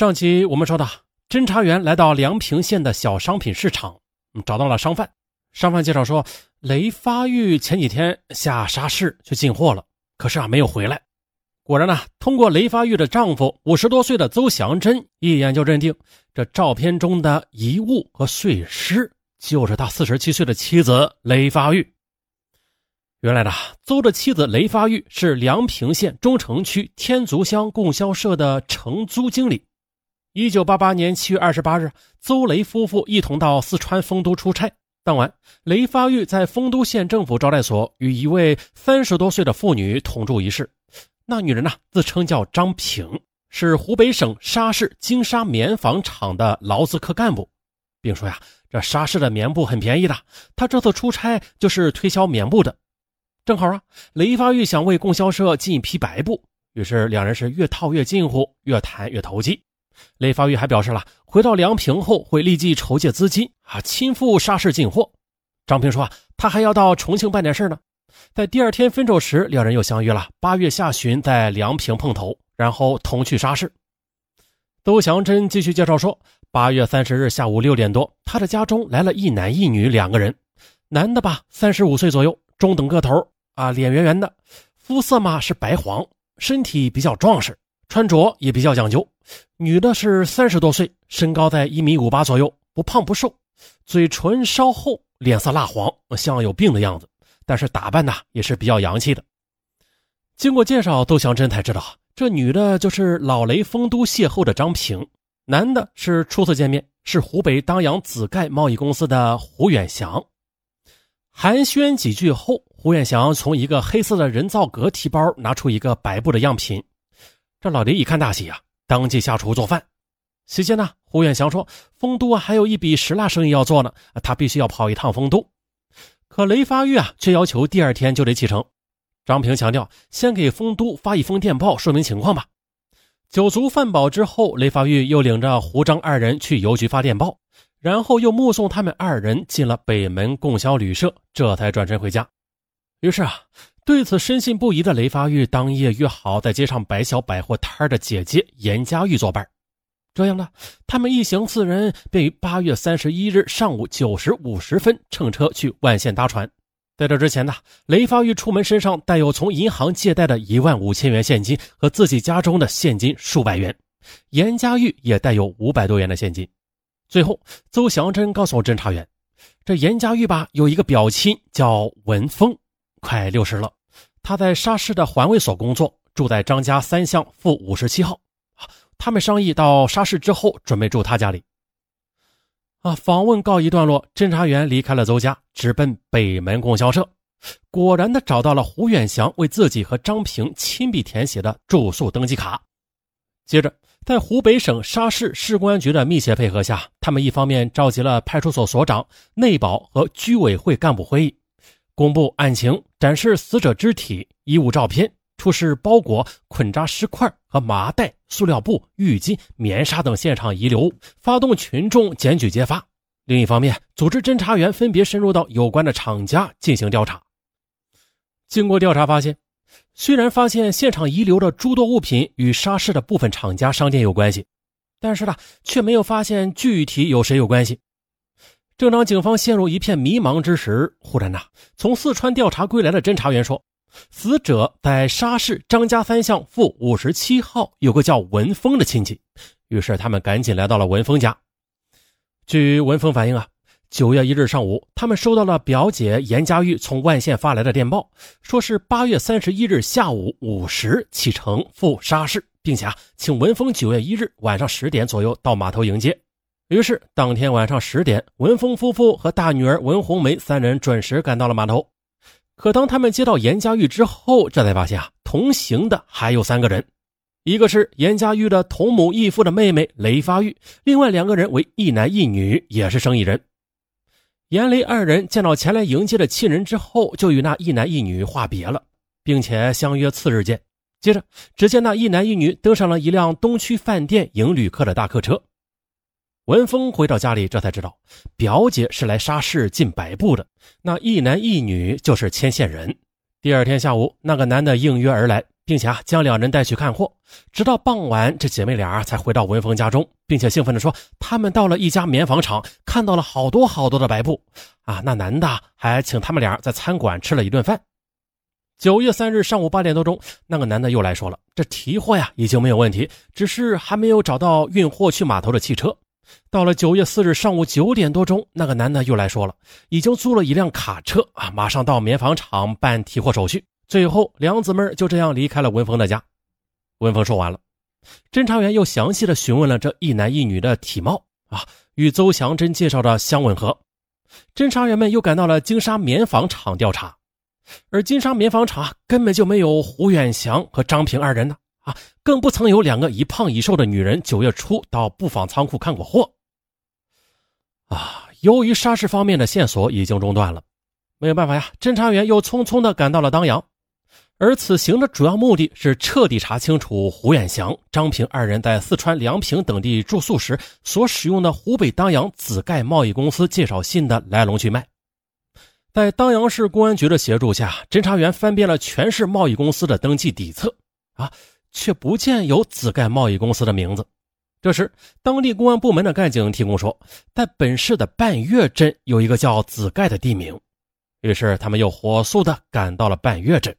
上期我们说的，侦查员来到梁平县的小商品市场，找到了商贩。商贩介绍说，雷发玉前几天下沙市去进货了，可是啊没有回来。果然呢，通过雷发玉的丈夫五十多岁的邹祥珍一眼就认定，这照片中的遗物和碎尸就是他四十七岁的妻子雷发玉。原来呢，邹的妻子雷发玉是梁平县中城区天足乡供销社的承租经理。一九八八年七月二十八日，邹雷夫妇一同到四川丰都出差。当晚，雷发玉在丰都县政府招待所与一位三十多岁的妇女同住一室。那女人呢，自称叫张平，是湖北省沙市金沙棉纺厂的劳资科干部，并说呀，这沙市的棉布很便宜的，他这次出差就是推销棉布的。正好啊，雷发玉想为供销社进一批白布，于是两人是越套越近乎，越谈越投机。雷发玉还表示了，回到梁平后会立即筹借资金啊，亲赴沙市进货。张平说啊，他还要到重庆办点事呢。在第二天分手时，两人又相约了八月下旬在梁平碰头，然后同去沙市。邹祥珍继续介绍说，八月三十日下午六点多，他的家中来了一男一女两个人，男的吧，三十五岁左右，中等个头啊，脸圆圆的，肤色嘛是白黄，身体比较壮实。穿着也比较讲究，女的是三十多岁，身高在一米五八左右，不胖不瘦，嘴唇稍厚，脸色蜡黄，像有病的样子。但是打扮呢也是比较洋气的。经过介绍，窦祥珍才知道，这女的就是老雷丰都邂逅的张平，男的是初次见面，是湖北当阳紫盖贸易公司的胡远祥。寒暄几句后，胡远祥从一个黑色的人造革提包拿出一个白布的样品。这老雷一看大喜啊，当即下厨做饭。期间呢，胡远祥说：“丰都啊，还有一笔石蜡生意要做呢，他必须要跑一趟丰都。”可雷发玉啊，却要求第二天就得启程。张平强调：“先给丰都发一封电报，说明情况吧。”酒足饭饱之后，雷发玉又领着胡张二人去邮局发电报，然后又目送他们二人进了北门供销旅社，这才转身回家。于是啊。对此深信不疑的雷发玉，当夜约好在街上摆小百货摊的姐姐严家玉作伴。这样呢，他们一行四人便于八月三十一日上午九时五十分乘车去万县搭船。在这之前呢，雷发玉出门身上带有从银行借贷的一万五千元现金和自己家中的现金数百元，严家玉也带有五百多元的现金。最后，邹祥珍告诉侦查员，这严家玉吧有一个表亲叫文峰。快六十了，他在沙市的环卫所工作，住在张家三巷负五十七号。他们商议到沙市之后，准备住他家里。啊，访问告一段落，侦查员离开了邹家，直奔北门供销社。果然的找到了胡远祥为自己和张平亲笔填写的住宿登记卡。接着，在湖北省沙市市公安局的密切配合下，他们一方面召集了派出所所长、内保和居委会干部会议。公布案情，展示死者肢体、衣物照片，出示包裹、捆扎尸块和麻袋、塑料布、浴巾、棉纱等现场遗留物，发动群众检举揭发。另一方面，组织侦查员分别深入到有关的厂家进行调查。经过调查发现，虽然发现现场遗留的诸多物品与沙市的部分厂家商店有关系，但是呢，却没有发现具体有谁有关系。正当警方陷入一片迷茫之时，忽然呐，从四川调查归来的侦查员说，死者在沙市张家三巷负五十七号有个叫文峰的亲戚。于是他们赶紧来到了文峰家。据文峰反映啊，九月一日上午，他们收到了表姐严家玉从万县发来的电报，说是八月三十一日下午五时启程赴沙市，并且啊，请文峰九月一日晚上十点左右到码头迎接。于是，当天晚上十点，文峰夫妇和大女儿文红梅三人准时赶到了码头。可当他们接到严家玉之后，这才发现啊，同行的还有三个人，一个是严家玉的同母异父的妹妹雷发玉，另外两个人为一男一女，也是生意人。严雷二人见到前来迎接的亲人之后，就与那一男一女话别了，并且相约次日见。接着，只见那一男一女登上了一辆东区饭店迎旅客的大客车。文峰回到家里，这才知道表姐是来沙市进白布的，那一男一女就是牵线人。第二天下午，那个男的应约而来，并且啊将两人带去看货。直到傍晚，这姐妹俩才回到文峰家中，并且兴奋地说，他们到了一家棉纺厂，看到了好多好多的白布啊。那男的还请他们俩在餐馆吃了一顿饭。九月三日上午八点多钟，那个男的又来说了，这提货呀已经没有问题，只是还没有找到运货去码头的汽车。到了九月四日上午九点多钟，那个男的又来说了，已经租了一辆卡车啊，马上到棉纺厂办提货手续。最后，两姊妹就这样离开了文峰的家。文峰说完了，侦查员又详细的询问了这一男一女的体貌啊，与邹祥珍介绍的相吻合。侦查员们又赶到了金沙棉纺厂调查，而金沙棉纺厂根本就没有胡远祥和张平二人呢。啊，更不曾有两个一胖一瘦的女人九月初到布纺仓库看过货。啊，由于沙市方面的线索已经中断了，没有办法呀，侦查员又匆匆的赶到了当阳。而此行的主要目的是彻底查清楚胡远祥、张平二人在四川梁平等地住宿时所使用的湖北当阳紫盖贸易公司介绍信的来龙去脉。在当阳市公安局的协助下，侦查员翻遍了全市贸易公司的登记底册，啊。却不见有紫盖贸易公司的名字。这时，当地公安部门的干警提供说，在本市的半月镇有一个叫紫盖的地名。于是，他们又火速的赶到了半月镇。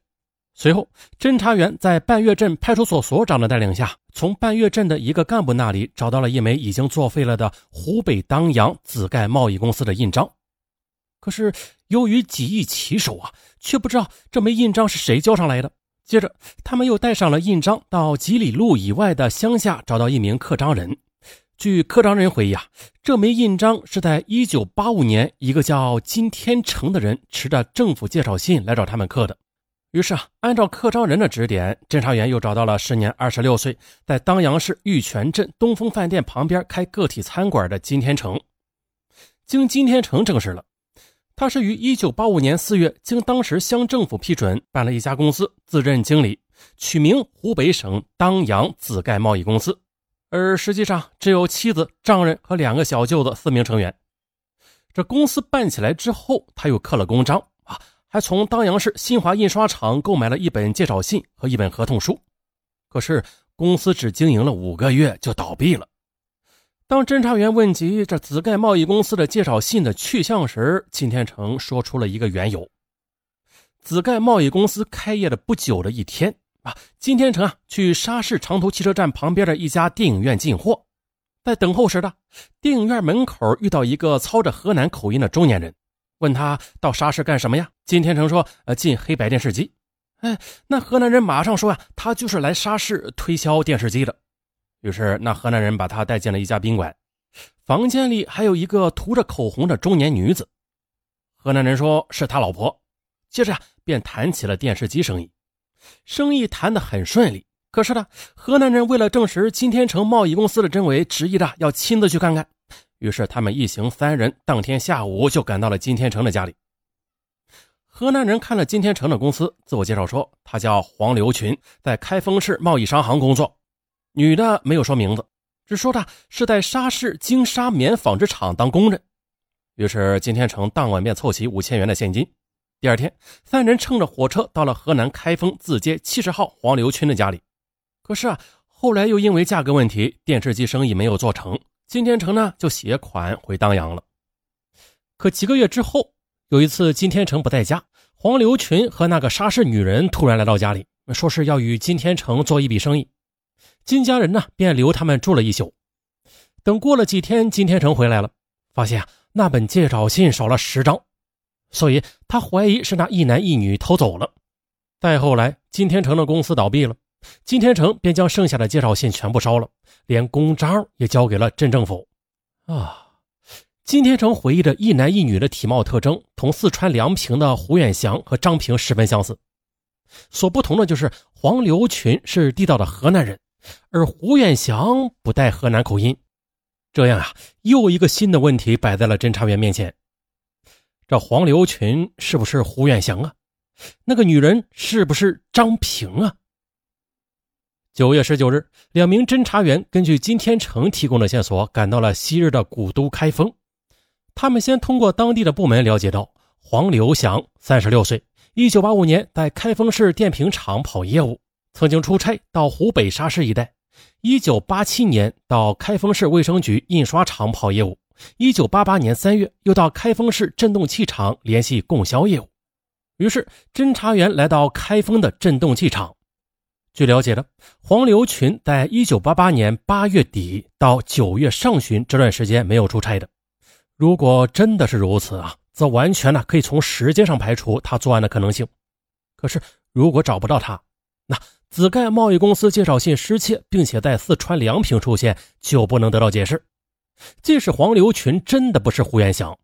随后，侦查员在半月镇派出所所长的带领下，从半月镇的一个干部那里找到了一枚已经作废了的湖北当阳紫盖贸易公司的印章。可是，由于几易其手啊，却不知道这枚印章是谁交上来的。接着，他们又带上了印章，到几里路以外的乡下找到一名刻章人。据刻章人回忆啊，这枚印章是在1985年一个叫金天成的人持着政府介绍信来找他们刻的。于是啊，按照刻章人的指点，侦查员又找到了时年26岁，在当阳市玉泉镇东风饭店旁边开个体餐馆的金天成。经金天成证实了。他是于一九八五年四月，经当时乡政府批准，办了一家公司，自任经理，取名湖北省当阳紫盖贸易公司，而实际上只有妻子、丈人和两个小舅子四名成员。这公司办起来之后，他又刻了公章啊，还从当阳市新华印刷厂购买了一本介绍信和一本合同书。可是公司只经营了五个月就倒闭了。当侦查员问及这紫盖贸易公司的介绍信的去向时，金天成说出了一个缘由：紫盖贸易公司开业的不久的一天啊，金天成啊去沙市长途汽车站旁边的一家电影院进货，在等候时的电影院门口遇到一个操着河南口音的中年人，问他到沙市干什么呀？金天成说：“呃，进黑白电视机。”哎，那河南人马上说呀：“他就是来沙市推销电视机的。”于是，那河南人把他带进了一家宾馆，房间里还有一个涂着口红的中年女子。河南人说是他老婆，接着便谈起了电视机生意，生意谈得很顺利。可是呢，河南人为了证实金天成贸易公司的真伪，执意的要亲自去看看。于是，他们一行三人当天下午就赶到了金天成的家里。河南人看了金天成的公司，自我介绍说他叫黄刘群，在开封市贸易商行工作。女的没有说名字，只说她是在沙市金沙棉纺织厂当工人。于是金天成当晚便凑齐五千元的现金。第二天，三人乘着火车到了河南开封自街七十号黄刘群的家里。可是啊，后来又因为价格问题，电视机生意没有做成。金天成呢就携款回当阳了。可几个月之后，有一次金天成不在家，黄刘群和那个沙市女人突然来到家里，说是要与金天成做一笔生意。金家人呢，便留他们住了一宿。等过了几天，金天成回来了，发现啊，那本介绍信少了十张，所以他怀疑是那一男一女偷走了。再后来，金天成的公司倒闭了，金天成便将剩下的介绍信全部烧了，连公章也交给了镇政府。啊，金天成回忆着一男一女的体貌特征，同四川梁平的胡远祥和张平十分相似，所不同的就是黄刘群是地道的河南人。而胡远祥不带河南口音，这样啊，又一个新的问题摆在了侦查员面前：这黄刘群是不是胡远祥啊？那个女人是不是张平啊？九月十九日，两名侦查员根据金天成提供的线索，赶到了昔日的古都开封。他们先通过当地的部门了解到，黄刘祥三十六岁，一九八五年在开封市电瓶厂跑业务。曾经出差到湖北沙市一带。一九八七年到开封市卫生局印刷厂跑业务。一九八八年三月，又到开封市振动器厂联系供销业务。于是，侦查员来到开封的振动器厂。据了解呢，黄刘群在一九八八年八月底到九月上旬这段时间没有出差的。如果真的是如此啊，则完全呢可以从时间上排除他作案的可能性。可是，如果找不到他，那紫盖贸易公司介绍信失窃，并且在四川梁平出现，就不能得到解释。即使黄刘群真的不是胡元祥，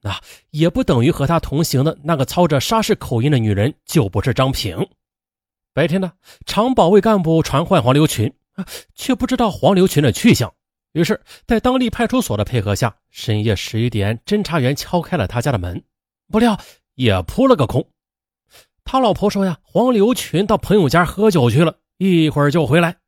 那也不等于和他同行的那个操着沙市口音的女人就不是张平。白天呢，常保卫干部传唤黄刘群，却不知道黄刘群的去向。于是，在当地派出所的配合下，深夜十一点，侦查员敲开了他家的门，不料也扑了个空。他老婆说呀，黄刘群到朋友家喝酒去了，一会儿就回来。